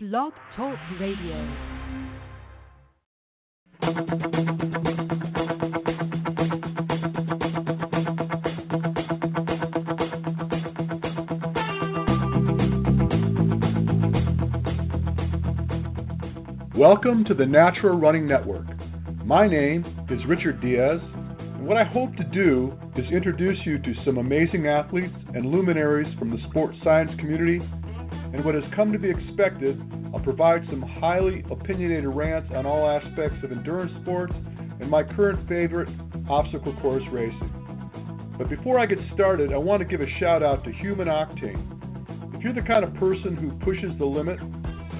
Blog Talk Radio. Welcome to the Natural Running Network. My name is Richard Diaz, and what I hope to do is introduce you to some amazing athletes and luminaries from the sports science community. And what has come to be expected, I'll provide some highly opinionated rants on all aspects of endurance sports and my current favorite, obstacle course racing. But before I get started, I want to give a shout out to Human Octane. If you're the kind of person who pushes the limit,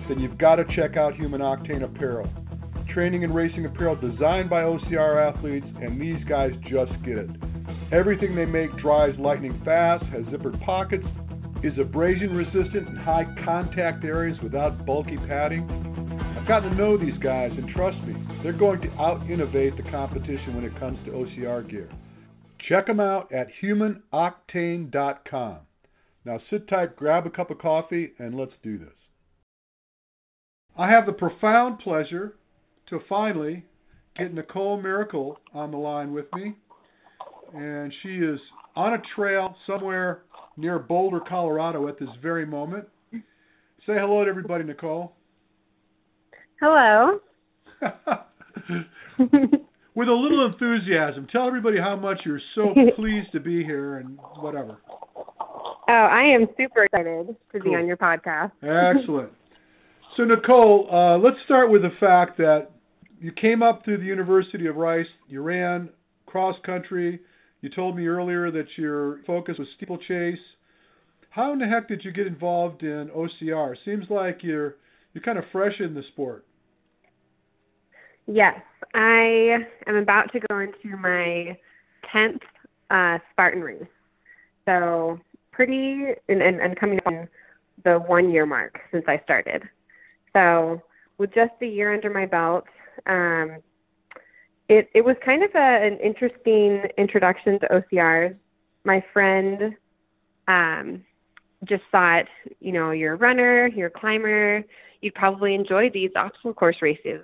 then you've got to check out Human Octane Apparel. Training and racing apparel designed by OCR athletes, and these guys just get it. Everything they make dries lightning fast, has zippered pockets, is abrasion resistant in high contact areas without bulky padding. I've gotten to know these guys, and trust me, they're going to out innovate the competition when it comes to OCR gear. Check them out at humanoctane.com. Now sit tight, grab a cup of coffee, and let's do this. I have the profound pleasure to finally get Nicole Mericle on the line with me. And she is on a trail somewhere near Boulder, Colorado at this very moment. Say hello to everybody, Nicole. Hello. With a little enthusiasm, tell everybody how much you're so pleased to be here and whatever. Oh, I am super excited to be on your podcast. Excellent. So, Nicole, uh, let's start with the fact that you came up through the University of Rice. You ran cross country. You told me earlier that your focus was steeplechase. How in the heck did you get involved in OCR? Seems like you're you're kind of fresh in the sport. Yes, I am about to go into my 10th uh, Spartan race. So, pretty, and, and, and coming up on the one year mark since I started. So, with just a year under my belt, um, it, it was kind of a, an interesting introduction to OCRs. My friend um, just thought, you know, you're a runner, you're a climber, you'd probably enjoy these obstacle course races.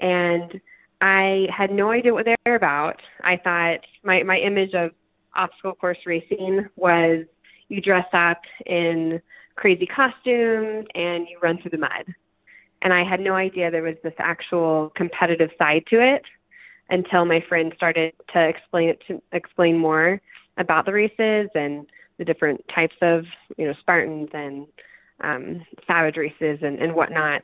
And I had no idea what they're about. I thought my, my image of obstacle course racing was you dress up in crazy costumes and you run through the mud. And I had no idea there was this actual competitive side to it until my friend started to explain it to explain more about the races and the different types of you know Spartans and um, savage races and, and whatnot.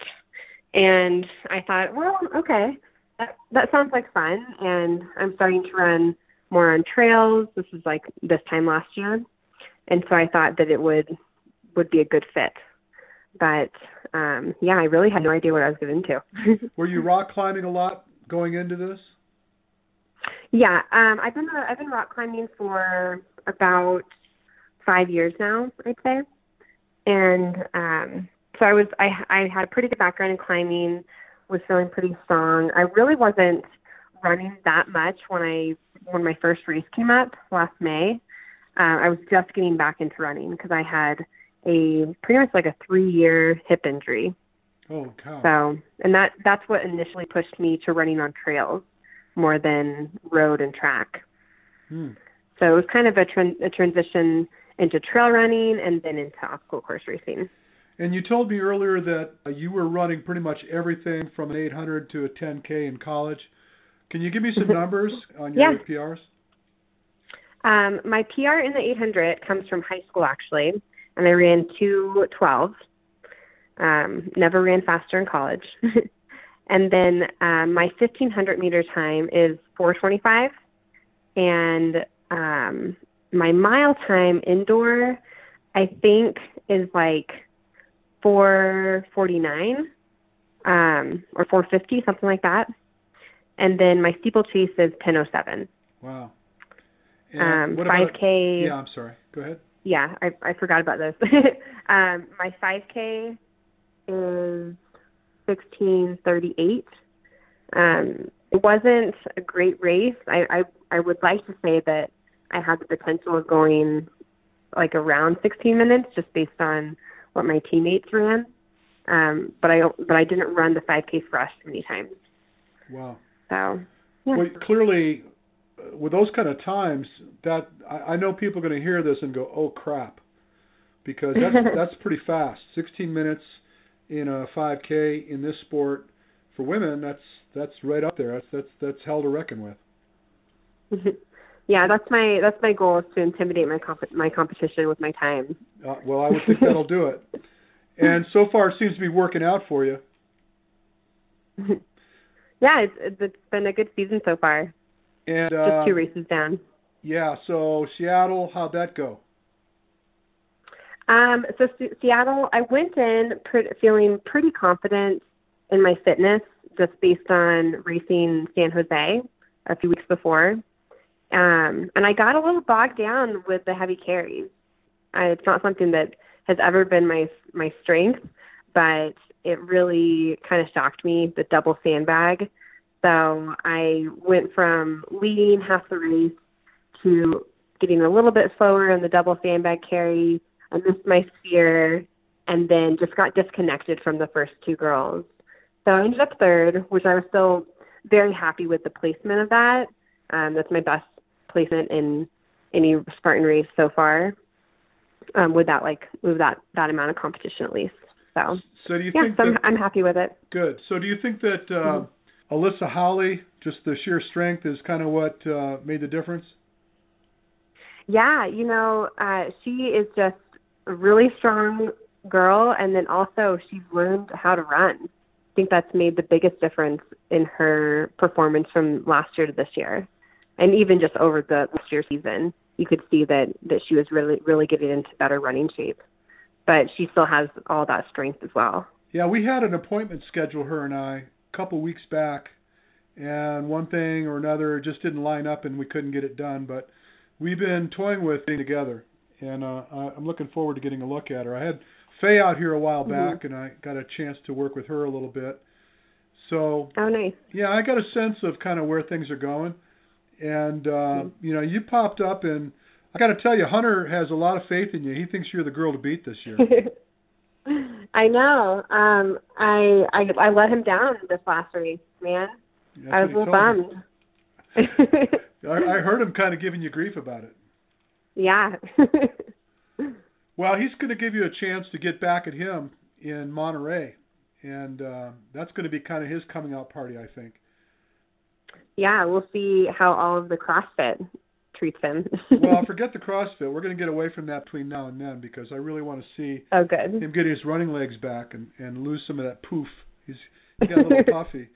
And I thought, well, okay, that that sounds like fun. And I'm starting to run more on trails. This is like this time last year, and so I thought that it would would be a good fit. But um, yeah, I really had no idea what I was getting into. Were you rock climbing a lot going into this? Yeah, um, I've been I've been rock climbing for about five years now, I'd say, and um, so I was I I had a pretty good background in climbing, was feeling pretty strong. I really wasn't running that much when I when my first race came up last May. Uh, I was just getting back into running because I had a pretty much like a three year hip injury. Oh cow! So, and that that's what initially pushed me to running on trails more than road and track. Hmm. So it was kind of a, tran- a transition into trail running and then into obstacle course racing. And you told me earlier that uh, you were running pretty much everything from an 800 to a 10K in college. Can you give me some numbers on your Yeah. PRs? Um, my PR in the 800 comes from high school actually, and I ran 212. Um, never ran faster in college. and then um, my 1500 meter time is 425, and um, my mile time indoor, I think, is like 449 um, or 450, something like that. And then my steeplechase is 1007. Wow. Um, what 5K. Yeah, I'm sorry. Go ahead. Yeah, I, I forgot about this. um, my 5K is 1638. Um, it wasn't a great race. I, I I would like to say that I had the potential of going like around 16 minutes just based on what my teammates ran. Um, but I but I didn't run the 5K fresh many times. Wow. So yeah. Well, clearly, uh, with those kind of times, that I, I know people are going to hear this and go, "Oh crap," because that's that's pretty fast. 16 minutes in a 5K in this sport for women, that's that's right up there. That's that's that's hell to reckon with. yeah, that's my that's my goal is to intimidate my comp- my competition with my time. Uh, well, I would think that'll do it. And so far, it seems to be working out for you. yeah, it's it's been a good season so far. And uh, just two races down. Yeah. So Seattle, how'd that go? Um, so C- Seattle, I went in pre- feeling pretty confident in my fitness, just based on racing San Jose a few weeks before. Um, and I got a little bogged down with the heavy carries. I, it's not something that has ever been my my strength, but it really kind of shocked me the double sandbag. So I went from leading half the race to getting a little bit slower in the double sandbag carry. I missed my spear and then just got disconnected from the first two girls. So I ended up third, which I was still very happy with the placement of that. Um, that's my best placement in any Spartan race so far. Um, with that like with that that amount of competition at least. So, so do you yeah, think so that, I'm, I'm happy with it. Good. So do you think that uh, mm-hmm. Alyssa Hawley, just the sheer strength, is kind of what uh, made the difference? Yeah, you know, uh, she is just a really strong girl, and then also she's learned how to run. I think that's made the biggest difference in her performance from last year to this year, and even just over the last year season. You could see that that she was really really getting into better running shape, but she still has all that strength as well. Yeah, we had an appointment scheduled her and I a couple weeks back, and one thing or another just didn't line up, and we couldn't get it done. But we've been toying with getting together, and uh, I'm looking forward to getting a look at her. I had Faye out here a while mm-hmm. back, mm-hmm. and I got a chance to work with her a little bit. So, oh, nice. Yeah, I got a sense of kind of where things are going, and uh, mm-hmm. you know, you popped up, and I got to tell you, Hunter has a lot of faith in you. He thinks you're the girl to beat this year. I know. Um, I, I I let him down this last race, man. That's I was a little bummed. I, I heard him kind of giving you grief about it. Yeah. well, he's going to give you a chance to get back at him in Monterey, and uh, that's going to be kind of his coming out party, I think. Yeah, we'll see how all of the CrossFit treats him. well, forget the CrossFit. We're going to get away from that between now and then because I really want to see oh, good. him get his running legs back and and lose some of that poof. He's he got a little puffy.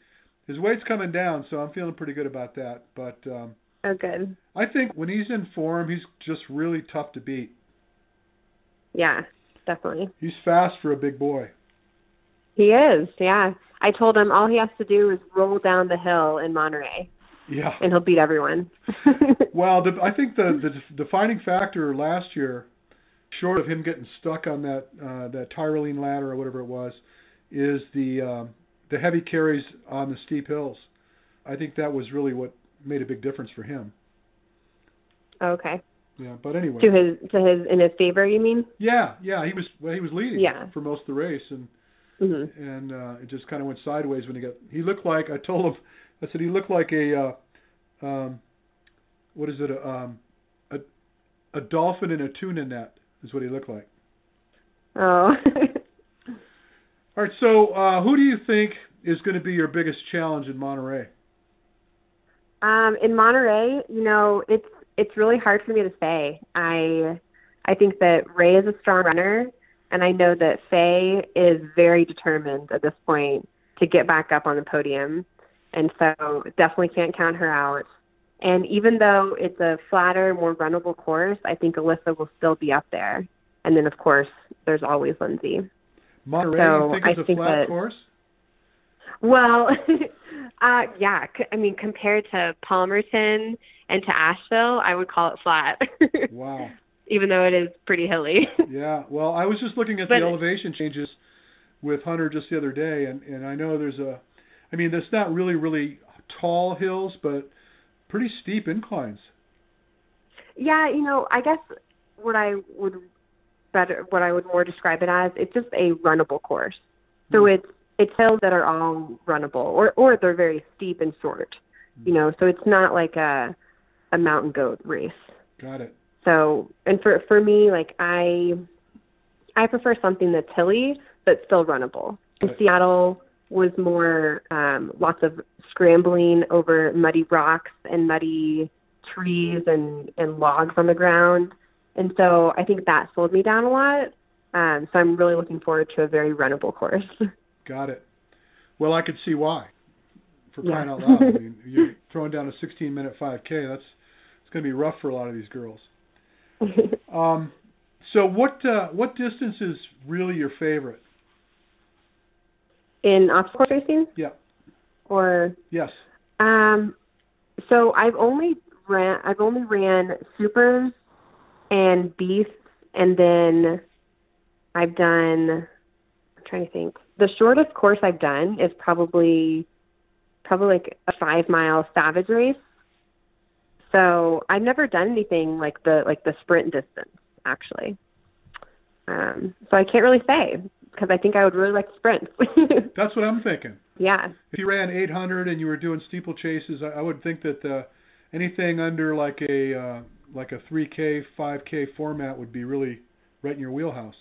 His weight's coming down, so I'm feeling pretty good about that. But um, oh, good. I think when he's in form, he's just really tough to beat. Yeah, definitely. He's fast for a big boy. He is. Yeah, I told him all he has to do is roll down the hill in Monterey. Yeah. And he'll beat everyone. well, the, I think the the defining factor last year, short of him getting stuck on that uh, that Tyrolean ladder or whatever it was, is the um, the heavy carries on the steep hills. I think that was really what made a big difference for him. Okay. Yeah, but anyway. To his to his in his favor, you mean? Yeah, yeah, he was well, he was leading yeah. for most of the race, and mm-hmm. and uh, it just kind of went sideways when he got. He looked like I told him, I said he looked like a, uh, um, what is it, a, um, a a dolphin in a tuna net is what he looked like. Oh. All right, so uh, who do you think is going to be your biggest challenge in Monterey? Um, in Monterey, you know, it's it's really hard for me to say. I I think that Ray is a strong runner, and I know that Faye is very determined at this point to get back up on the podium, and so definitely can't count her out. And even though it's a flatter, more runnable course, I think Alyssa will still be up there. And then, of course, there's always Lindsay. Monterey, so you think I is a think flat that, course? Well, uh, yeah. I mean, compared to Palmerton and to Asheville, I would call it flat. wow. Even though it is pretty hilly. yeah. Well, I was just looking at but, the elevation changes with Hunter just the other day, and and I know there's a, I mean, there's not really really tall hills, but pretty steep inclines. Yeah, you know, I guess what I would better what I would more describe it as it's just a runnable course. So it's it's hills that are all runnable, or or they're very steep and short. You know, so it's not like a a mountain goat race. Got it. So, and for for me, like I I prefer something that's hilly but still runnable. In Seattle was more um, lots of scrambling over muddy rocks and muddy trees and and logs on the ground, and so I think that slowed me down a lot. Um, so I'm really looking forward to a very runnable course. Got it. Well, I could see why. For Yeah. crying out loud, I mean, you're throwing down a 16-minute 5K. That's it's going to be rough for a lot of these girls. Um, so what uh, what distance is really your favorite? In obstacle racing, Yeah. or Yes. Um, so I've only ran I've only ran supers and beasts, and then I've done. I'm trying to think. The shortest course I've done is probably probably like a five mile savage race. So I've never done anything like the like the sprint distance actually. Um, so I can't really say because I think I would really like sprints. That's what I'm thinking. yeah. If you ran 800 and you were doing steeplechases, I, I would think that uh, anything under like a uh, like a 3K, 5K format would be really right in your wheelhouse.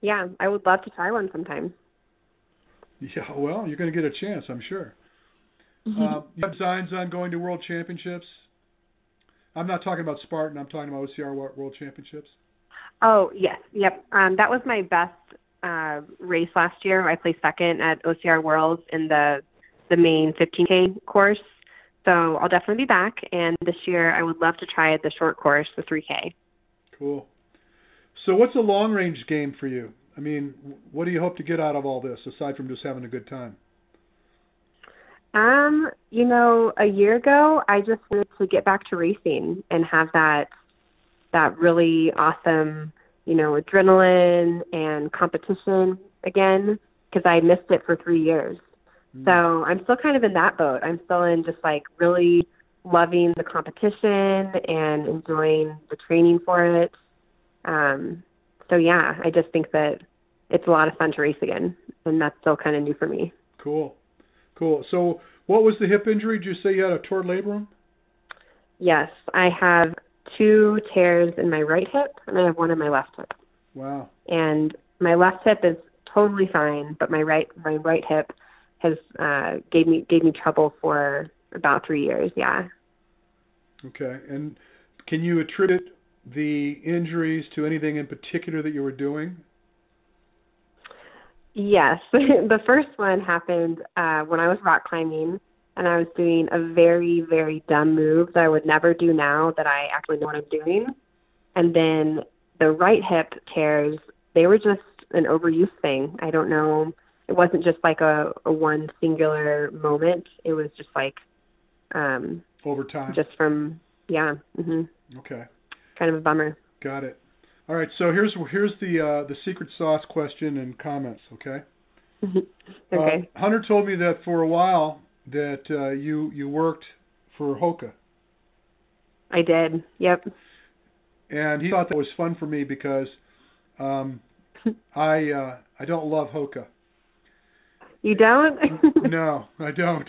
Yeah, I would love to try one sometime. Yeah, well, you're going to get a chance, I'm sure. Uh, you have designs on going to World Championships. I'm not talking about Spartan. I'm talking about OCR World Championships. Oh yes, yep. Um, that was my best uh, race last year. I placed second at OCR Worlds in the the main 15k course. So I'll definitely be back. And this year, I would love to try the short course, the 3k. Cool. So, what's a long range game for you? I mean, what do you hope to get out of all this aside from just having a good time? Um, you know, a year ago, I just wanted to get back to racing and have that that really awesome, you know, adrenaline and competition again because I missed it for three years. So I'm still kind of in that boat. I'm still in just like really loving the competition and enjoying the training for it. Um, so yeah, I just think that it's a lot of fun to race again, and that's still kind of new for me. Cool. Cool. So, what was the hip injury? Did you say you had a torn labrum? Yes, I have two tears in my right hip, and I have one in my left hip. Wow. And my left hip is totally fine, but my right my right hip has uh, gave me gave me trouble for about three years. Yeah. Okay. And can you attribute the injuries to anything in particular that you were doing? Yes, the first one happened uh, when I was rock climbing, and I was doing a very, very dumb move that I would never do now that I actually know what I'm doing. And then the right hip tears, they were just an overuse thing. I don't know. It wasn't just like a, a one singular moment. It was just like um, Over time. just from yeah, hmm Okay. Kind of a bummer. Got it. All right. So here's here's the uh, the secret sauce question and comments. Okay. okay. Uh, Hunter told me that for a while that uh, you you worked for Hoka, I did. Yep. and he thought that was fun for me because um, I uh, I don't love Hoka. You don't? no, I don't.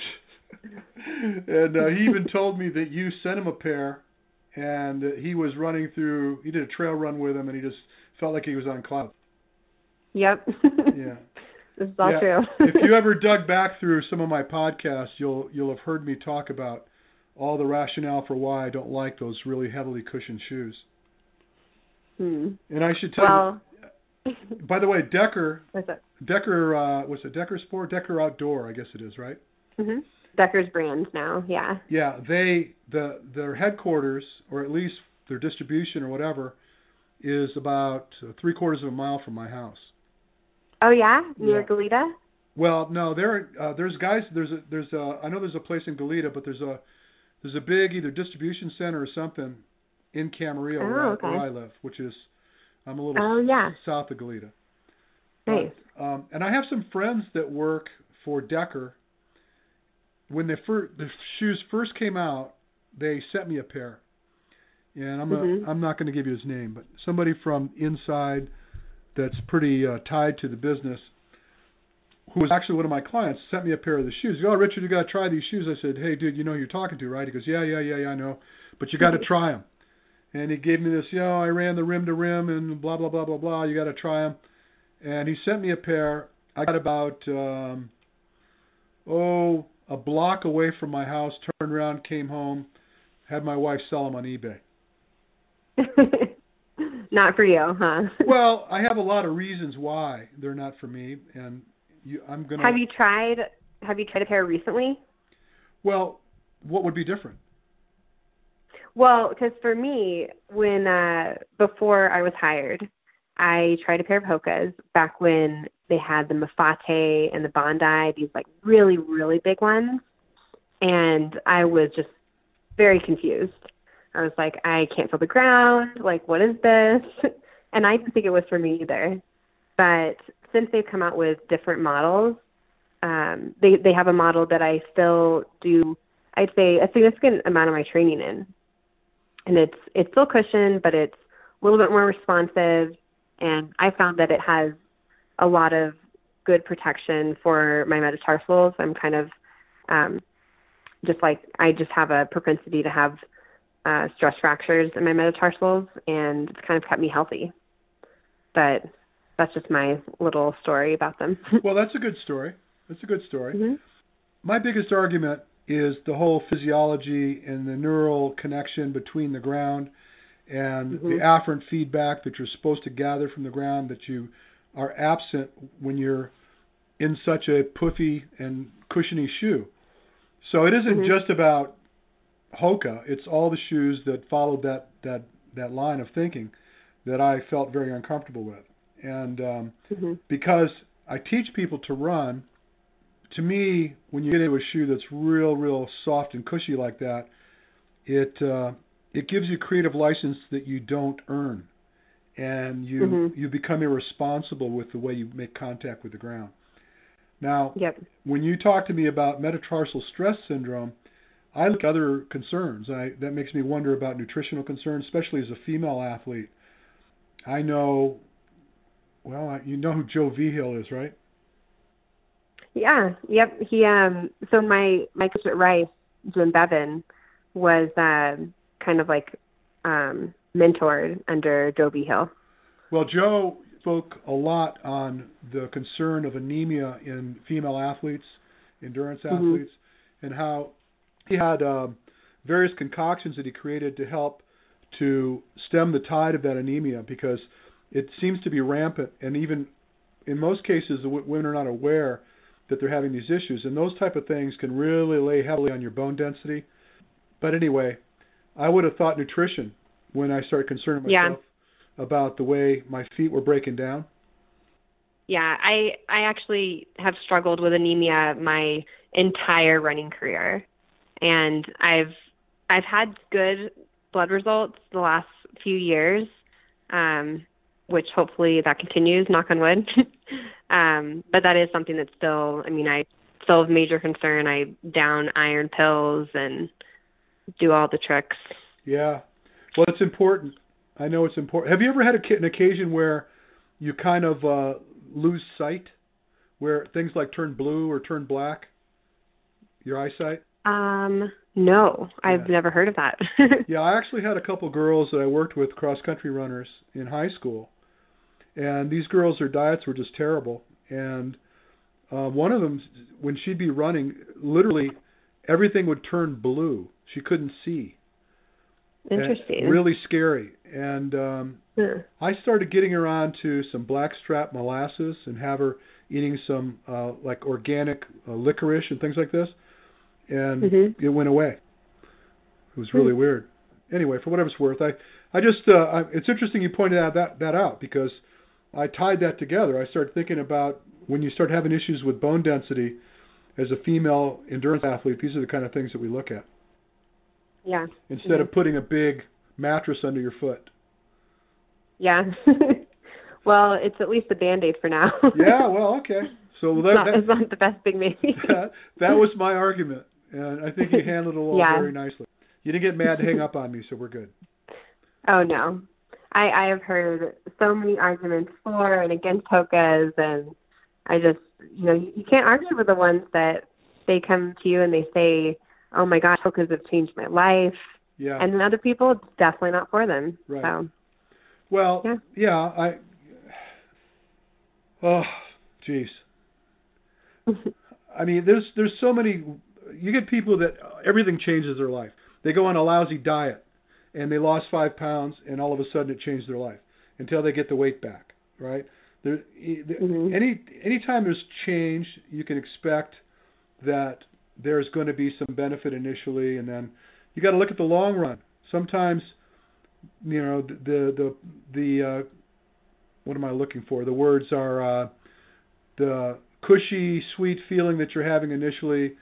and uh, he even told me that you sent him a pair, and he was running through. He did a trail run with him, and he just felt like he was on cloud. Yep. Yeah. this is all Yeah. true. if you ever dug back through some of my podcasts, you'll you'll have heard me talk about all the rationale for why I don't like those really heavily cushioned shoes. hmm. And I should tell Well, you, by the way, Decker what's it? Decker uh, was it Decker Sport Decker Outdoor, I guess it is, right? hmm Decker's brand now. Yeah. Yeah, they the their headquarters or at least their distribution or whatever is about uh, three quarters of a mile from my house. Oh yeah, near Yeah. Goleta. Well, no, there uh, there's guys there's a there's a I know there's a place in Goleta, but there's a there's a big either distribution center or something in Camarillo Oh, where, I, okay. where I live, which is I'm a little Oh yeah. south of Goleta. Nice. But, um, and I have some friends that work for Decker. When the fir- the shoes first came out, they sent me a pair, and I'm Mhm. a, I'm not going to give you his name, but somebody from inside that's pretty uh, tied to the business who was actually one of my clients, sent me a pair of the shoes. He goes, oh, Richard, you got to try these shoes. I said, hey, dude, you know who you're talking to, right? He goes, yeah, yeah, yeah, yeah, I know, but you got to try them. And he gave me this, you know, I ran the rim to rim and blah blah blah blah blah. You got to try them. And he sent me a pair. I got about um, oh a block away from my house. Turned around, came home, had my wife sell them on eBay. not for you, huh? well, I have a lot of reasons why they're not for me, and you, I'm gonna. Have you tried? Have you tried a pair recently? Well, what would be different? Well, because for me, when uh before I was hired, I tried a pair of Hokas back when they had the Mafate and the Bondi, these like really really big ones, and I was just very confused. I was like, I can't feel the ground. Like, what is this? and I didn't think it was for me either. But since they've come out with different models, um, they they have a model that I still do. I'd say a significant amount of my training in, and it's it's still cushioned, but it's a little bit more responsive. And I found that it has a lot of good protection for my metatarsals. I'm kind of um, just like I just have a propensity to have uh, stress fractures in my metatarsals, and it's kind of kept me healthy. But that's just my little story about them. well, that's a good story. That's a good story. Mm-hmm. My biggest argument is the whole physiology and the neural connection between the ground and mm-hmm. the afferent feedback that you're supposed to gather from the ground that you are absent when you're in such a puffy and cushiony shoe. So it isn't mm-hmm. just about Hoka. It's all the shoes that followed that that that line of thinking that I felt very uncomfortable with. And um, mm-hmm. because I teach people to run, to me, when you get into a shoe that's real, real soft and cushy like that, it uh, it gives you creative license that you don't earn, and you mm-hmm. you become irresponsible with the way you make contact with the ground. Now, yep. when you talk to me about metatarsal stress syndrome, I look at other concerns. I, that makes me wonder about nutritional concerns, especially as a female athlete. I know, well, you know who Joe Vigil is, right? Yeah. Yep. He um. So my my coach at Rice, Jim Bevan, was uh, kind of like um mentored under Dobie Hill? Well, Joe spoke a lot on the concern of anemia in female athletes, endurance Mm-hmm. athletes, and how he had um, various concoctions that he created to help to stem the tide of that anemia because it seems to be rampant, and even in most cases, the w- women are not aware that they're having these issues, and those type of things can really lay heavily on your bone density. But anyway, I would have thought nutrition when I started concerning myself yeah. about the way my feet were breaking down. Yeah, I I actually have struggled with anemia my entire running career and I've I've had good blood results the last few years, um, which hopefully that continues. Knock on wood. um, but that is something that's still. I mean, I still have major concern. I down iron pills and do all the tricks. Yeah, well, it's important. I know it's important. Have you ever had a, an occasion where you kind of uh, lose sight, where things like turn blue or turn black? Your eyesight. Um, no, I've never heard of that. yeah, I actually had a couple girls that I worked with, cross country runners in high school, and these girls, their diets were just terrible. And uh, one of them, when she'd be running, literally everything would turn blue. She couldn't see. Interesting. And really scary. And um, yeah. I started getting her on to some blackstrap molasses and have her eating some uh, like organic uh, licorice and things like this and mm-hmm. it went away. It was really mm-hmm. weird. Anyway, for whatever it's worth, I I just uh, I, it's interesting you pointed out that that out because I tied that together. I started thinking about when you start having issues with bone density as a female endurance athlete. These are the kind of things that we look at. Yeah. Instead mm-hmm. of putting a big mattress under your foot. Yeah. well, it's at least a band aid for now. yeah. Well, okay. So it's, that, not, that, it's not the best thing, maybe. that, that was my argument and I think you handled it all yeah. very nicely. You didn't get mad to hang up on me, so we're good. Oh no, I I have heard so many arguments for and against Hokas, and I just you know you, you can't argue with the ones that they come to you and they say, "Oh my gosh, Hokas have changed my life," Yeah. and then other people, it's definitely not for them. Right. So well, Yeah. yeah, I. Oh, jeez. I mean, there's there's so many. You get people that everything changes their life. They go on a lousy diet, and they lost five pounds, and all of a sudden it changed their life until they get the weight back. Right? There, the- Mhm. any anytime there's change, you can expect that there's going to be some benefit initially, and then you got to look at the long run. Sometimes, you know, the the the uh, what am I looking for? The words are uh, the cushy, sweet feeling that you're having initially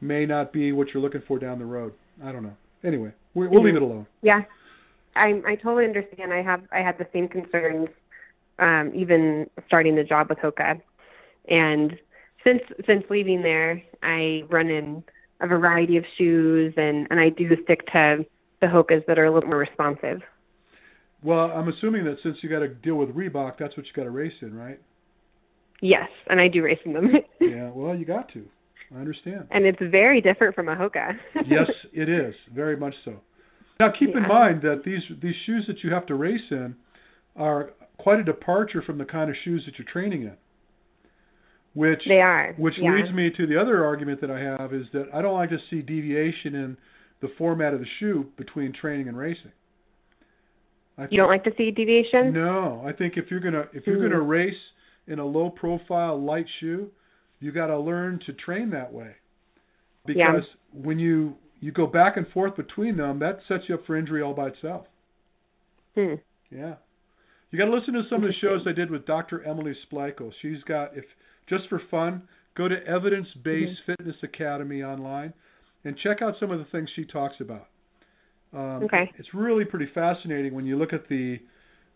may not be what you're looking for down the road. I don't know. Anyway, we, we'll leave it alone. Yeah, I I totally understand. I have I had the same concerns, um, even starting the job with Hoka, and since since leaving there, I run in a variety of shoes, and and I do stick to the Hokas that are a little more responsive. Well, I'm assuming that since you got to deal with Reebok, that's what you got to race in, right? Yes, and I do race in them. Yeah. Well, you got to. I understand. and it's very different from a Hoka. yes, it is very much so. Now, keep in mind that these these shoes that you have to race in are quite a departure from the kind of shoes that you're training in. Which they are. which yeah. leads me to the other argument that I have is that I don't like to see deviation in the format of the shoe between training and racing. I You don't like to see deviation? no, I think if you're gonna if you're Hmm. gonna race in a low profile light shoe, you got to learn to train that way. Yeah. Because when you you go back and forth between them, that sets you up for injury all by itself. Hmm. Yeah. You got to listen to some of the shows I did with Dr. Emily Splichal. She's got if just for fun, go to Evidence Based Fitness Academy online and check out some of the things she talks about. Um, Okay. It's really pretty fascinating when you look at the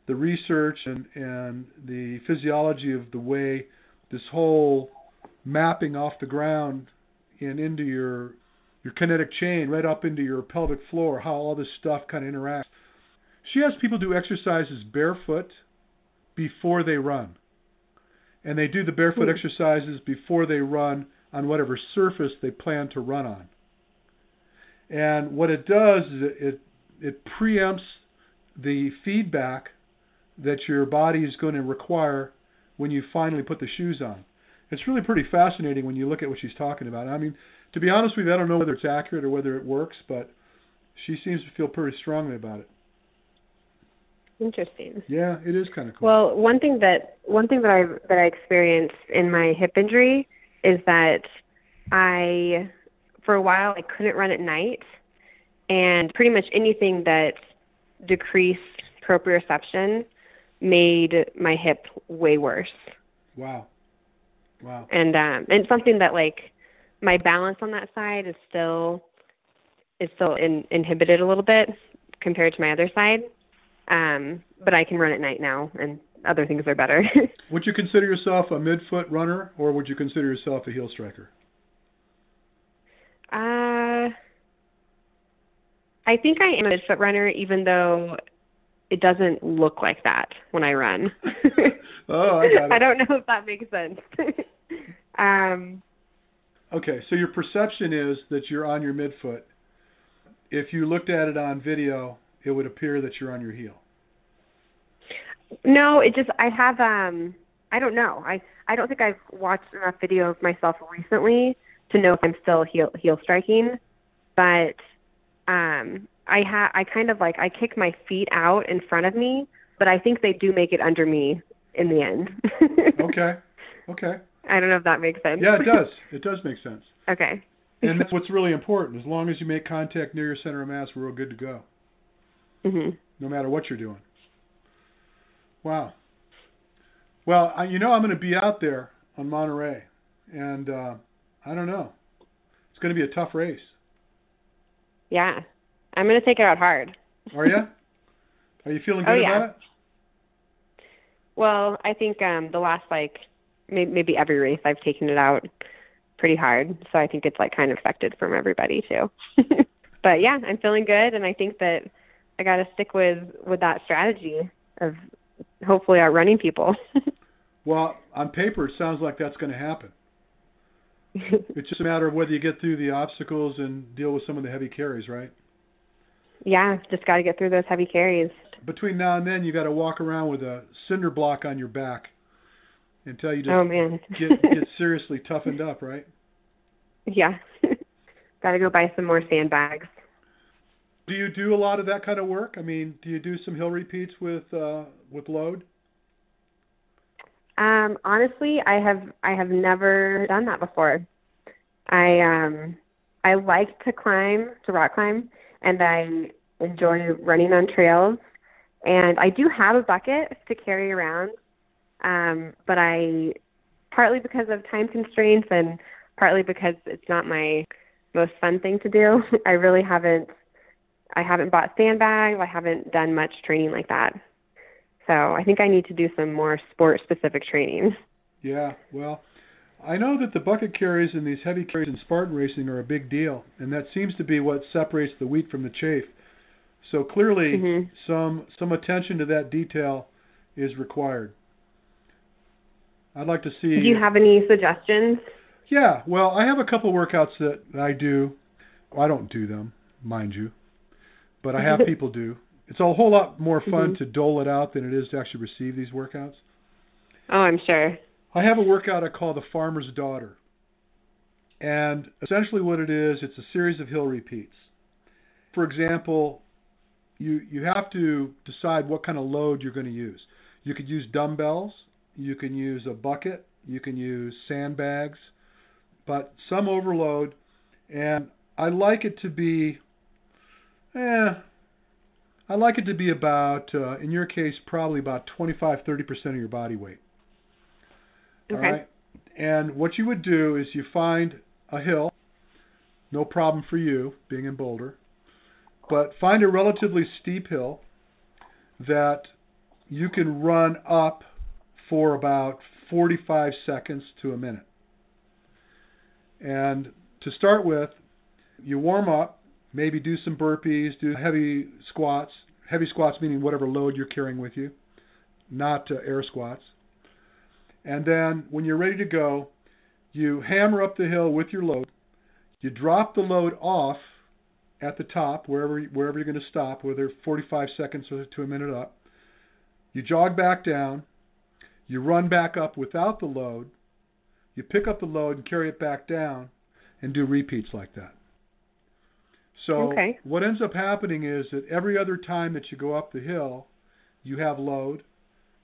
the research and and the physiology of the way this whole mapping off the ground and into your your kinetic chain right up into your pelvic floor, how all this stuff kind of interacts. She has people do exercises barefoot before they run. And they do the barefoot Hmm. exercises before they run on whatever surface they plan to run on. And what it does is it it, it preempts the feedback that your body is going to require when you finally put the shoes on. It's really pretty fascinating when you look at what she's talking about. I mean, to be honest with you, I don't know whether it's accurate or whether it works, but she seems to feel pretty strongly about it. Interesting. Yeah, it is kind of cool. Well, one thing that one thing that I that I experienced in my hip injury is that I for a while I couldn't run at night and pretty much anything that decreased proprioception made my hip way worse. wow. Wow. And um and something that like my balance on that side is still is still in, inhibited a little bit compared to my other side. Um, but I can run at night now, and other things are better. Would you consider yourself a midfoot runner or would you consider yourself a heel striker? uh, I think I am a midfoot runner, even though it doesn't look like that when I run. Oh, I got it. I don't know if that makes sense. um, Okay, so your perception is that you're on your midfoot. If you looked at it on video, it would appear that you're on your heel. No, it just I have um I don't know. I I don't think I've watched enough video of myself recently to know if I'm still heel heel striking, but um I ha I kind of like I kick my feet out in front of me, but I think they do make it under me in the end. Okay. Okay. I don't know if that makes sense. Yeah, it does. It does make sense. okay. And that's what's really important. As long as you make contact near your center of mass, we're all good to go, Mhm. no matter what you're doing. Wow. Well, I, you know, I'm going to be out there on Monterey, and uh, I don't know. It's going to be a tough race. Yeah. I'm going to take it out hard. Are you? Are you feeling good Oh, yeah. about it? Well, I think um the last like maybe, maybe every race I've taken it out pretty hard, so I think it's like kind of affected from everybody too. but yeah, I'm feeling good, and I think that I got to stick with with that strategy of hopefully outrunning people. Well, on paper, it sounds like that's going to happen. it's just a matter of whether you get through the obstacles and deal with some of the heavy carries, right? Yeah, just got to get through those heavy carries. Between now and then, you got to walk around with a cinder block on your back until you just oh man, get get seriously toughened up, right? Yeah, got to go buy some more sandbags. Do you do a lot of that kind of work? I mean, do you do some hill repeats with uh, with load? Um, honestly, I have I have never done that before. I um I like to climb, to rock climb, and I enjoy running on trails. And I do have a bucket to carry around, um, but I partly because of time constraints and partly because it's not my most fun thing to do. I really haven't I haven't bought sandbags. I haven't done much training like that. So I think I need to do some more sport specific training. Yeah, well, I know that the bucket carries and these heavy carries in Spartan racing are a big deal, and that seems to be what separates the wheat from the chaff. So clearly, mm-hmm. some some attention to that detail is required. I'd like to see. Do you have any suggestions? Yeah, well, I have a couple workouts that I do. Well, I don't do them, mind you, but I have people do. It's a whole lot more fun mm-hmm. to dole it out than it is to actually receive these workouts. Oh, I'm sure. I have a workout I call the Farmer's Daughter. And essentially what it is, it's a series of hill repeats. For example, you you have to decide what kind of load you're going to use. You could use dumbbells, you can use a bucket, you can use sandbags, but some overload and I like it to be eh I like it to be about, uh, in your case, probably about 25, 30% of your body weight. Okay. All right. And what you would do is you find a hill, no problem for you being in Boulder, but find a relatively steep hill that you can run up for about 45 seconds to a minute. And to start with, you warm up Maybe do some burpees, do heavy squats. Heavy squats meaning whatever load you're carrying with you, not uh, air squats. And then when you're ready to go, you hammer up the hill with your load. You drop the load off at the top, wherever wherever you're going to stop, whether 45 seconds to a minute up. You jog back down. You run back up without the load. You pick up the load and carry it back down, and do repeats like that. So okay. what ends up happening is that every other time that you go up the hill, you have load,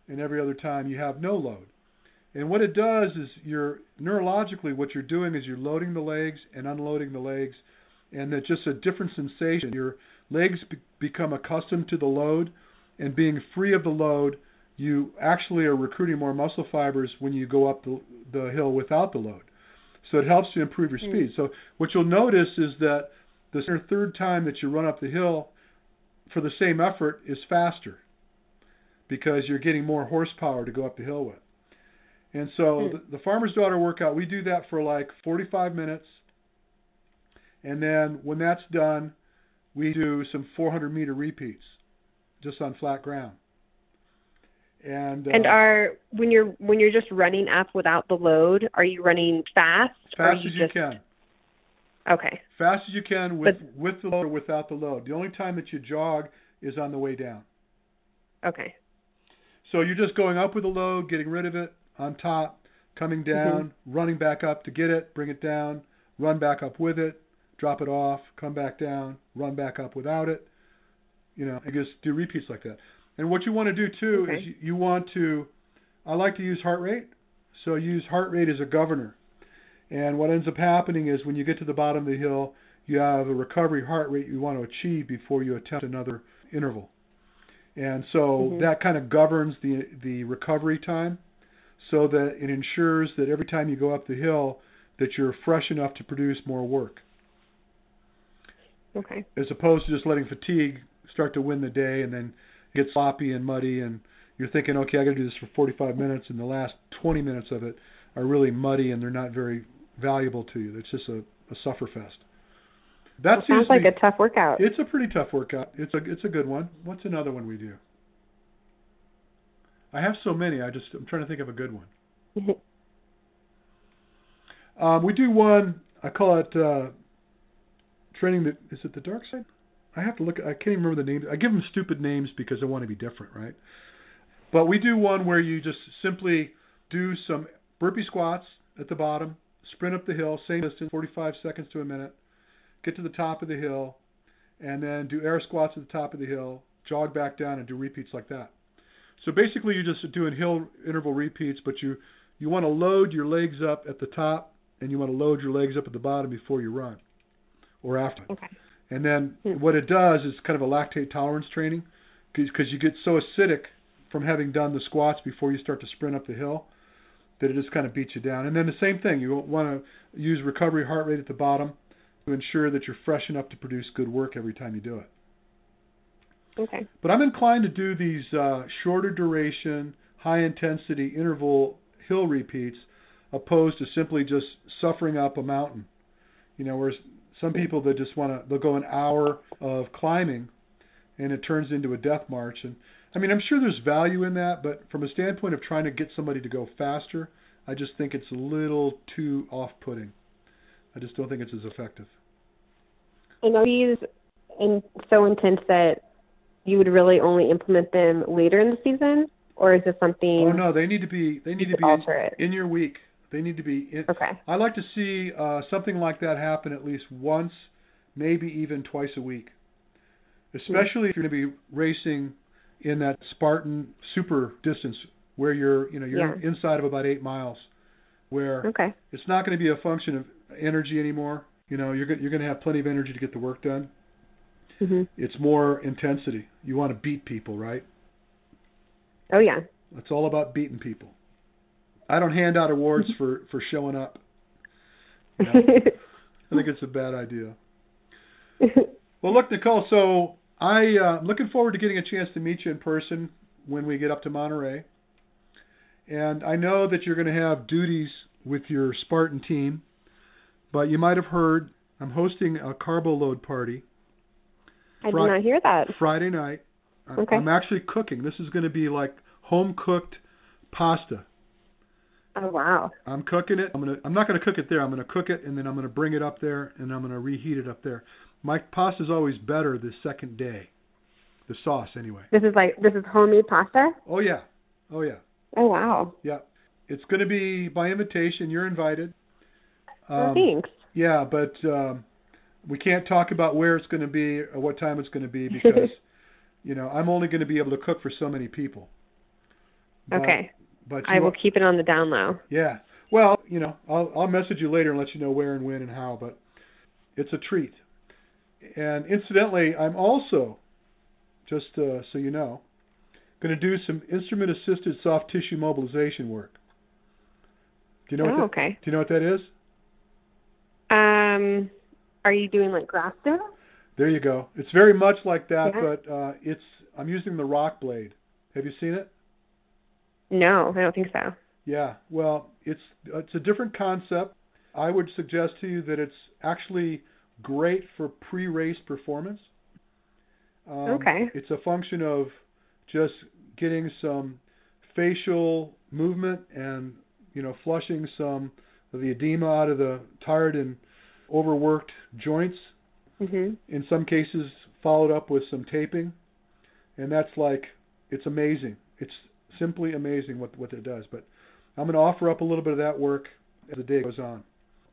and every other time you have no load. And what it does is you're neurologically what you're doing is you're loading the legs and unloading the legs, and it's just a different sensation. Your legs be- become accustomed to the load, and being free of the load, you actually are recruiting more muscle fibers when you go up the, the hill without the load. So it helps to improve your mm. speed. So what you'll notice is that the third time that you run up the hill for the same effort is faster because you're getting more horsepower to go up the hill with. And so hmm. the, the farmer's daughter workout, we do that for like 45 minutes. And then when that's done, we do some 400 meter repeats just on flat ground. And, uh, and are when you're when you're just running up without the load, are you running fast? Fast as you just... can. Okay. Fast as you can with but, with the load or without the load. The only time that you jog is on the way down. Okay. So you're just going up with the load, getting rid of it on top, coming Mm-hmm. down, mm-hmm. running back up to get it, bring it down, run back up with it, drop it off, come back down, run back up without it. You know, and just do repeats like that. And what you want to do too okay. is you, you want to. I like to use heart rate, so use heart rate as a governor. And what ends up happening is when you get to the bottom of the hill, you have a recovery heart rate you want to achieve before you attempt another interval. And so mm-hmm. that kind of governs the the recovery time so that it ensures that every time you go up the hill that you're fresh enough to produce more work. Okay. As opposed to just letting fatigue start to win the day and then get sloppy and muddy and you're thinking, okay, I got to do this for 45 minutes, and the last 20 minutes of it are really muddy and they're not very valuable to you. It's just a, a suffer fest. That well, sounds like a tough workout. It's a pretty tough workout. It's a it's a good one. What's another one we do? I have so many. I just I'm trying to think of a good one. um, we do one. I call it uh, training. The, is it the dark side? I have to look. I can't even remember the name. I give them stupid names because I want to be different, right? But we do one where you just simply do some burpee squats at the bottom, sprint up the hill, same distance, 45 seconds to a minute, get to the top of the hill, and then do air squats at the top of the hill, jog back down, and do repeats like that. So basically, you're just doing hill interval repeats, but you you want to load your legs up at the top, and you want to load your legs up at the bottom before you run, or after. Okay. And then Hmm. what it does is kind of a lactate tolerance training, because you get so acidic from having done the squats before you start to sprint up the hill that it just kind of beats you down. And then the same thing, you want to use recovery heart rate at the bottom to ensure that you're fresh enough to produce good work every time you do it. Okay. But I'm inclined to do these uh, shorter duration, high intensity interval hill repeats opposed to simply just suffering up a mountain. You know, whereas some people that just want to they'll go an hour of climbing and it turns into a death march and I mean, I'm sure there's value in that, but from a standpoint of trying to get somebody to go faster, I just think it's a little too off-putting. I just don't think it's as effective. And are these in, so intense that you would really only implement them later in the season, or is this something? Oh no, they need to be they need to be it? in your week. They need to be in, Okay. I like to see uh, something like that happen at least once, maybe even twice a week. Especially if you're going to be racing in that Spartan super distance where you're, you know, you're Yeah. inside of about 8 miles where Okay. it's not going to be a function of energy anymore. You know, you're you're going to have plenty of energy to get the work done. hmm It's more intensity. You want to beat people, right? Oh yeah. It's all about beating people. I don't hand out awards for for showing up. You know, I think it's a bad idea. Well, look, Nicole. So I uh, I'm looking forward to getting a chance to meet you in person when we get up to Monterey. And I know that you're going to have duties with your Spartan team, but you might have heard I'm hosting a carbo load party I did Fri- not hear that. Friday night. Okay. I'm actually cooking. This is going to be like home cooked pasta. Oh wow. I'm cooking it. I'm gonna. I'm not gonna cook it there. I'm gonna cook it and then I'm gonna bring it up there and I'm gonna reheat it up there. My pasta's always better the second day. The sauce, anyway. This is like this is homemade pasta. Oh yeah. Oh yeah. Oh wow. Yeah. It's gonna be by invitation. You're invited. Um, thanks. yeah, but um, we can't talk about where it's gonna be or what time it's gonna be because you know I'm only gonna be able to cook for so many people. But- okay. But I will keep it on the down low. Yeah. Well, you know, I'll I'll message you later and let you know where and when and how, but it's a treat. And incidentally, I'm also just uh, so you know, going to do some instrument assisted soft tissue mobilization work. Do you know oh, what that, okay. Do you know what that is? Um, are you doing like Graston? There you go. It's very much like that, Yeah. but uh it's I'm using the rock blade. Have you seen it? No, I don't think so. Yeah, well, it's it's a different concept. I would suggest to you that it's actually great for pre-race performance. Um, Okay. It's a function of just getting some facial movement and you know flushing some of the edema out of the tired and overworked joints. Mhm. In some cases, followed up with some taping, and that's like it's amazing. It's simply amazing what what it does. But I'm going to offer up a little bit of that work as the day goes on.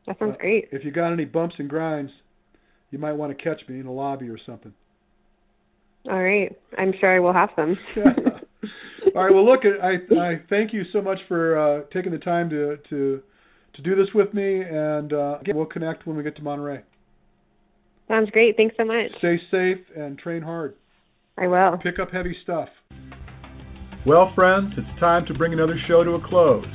That sounds Uh, great. If you got any bumps and grinds, you might want to catch me in a lobby or something. All right. I'm sure I will have some. All right. Well, look, I I thank you so much for uh, taking the time to to to do this with me, and uh, again, we'll connect when we get to Monterey. Sounds great. Thanks so much. Stay safe and train hard. I will. Pick up heavy stuff. Well, friends, it's time to bring another show to a close.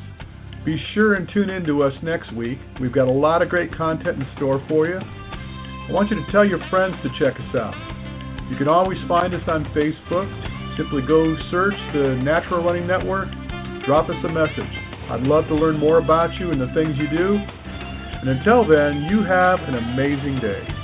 Be sure and tune in to us next week. We've got a lot of great content in store for you. I want you to tell your friends to check us out. You can always find us on Facebook. Simply go search the Natural Running Network, drop us a message. I'd love to learn more about you and the things you do. And until then, you have an amazing day.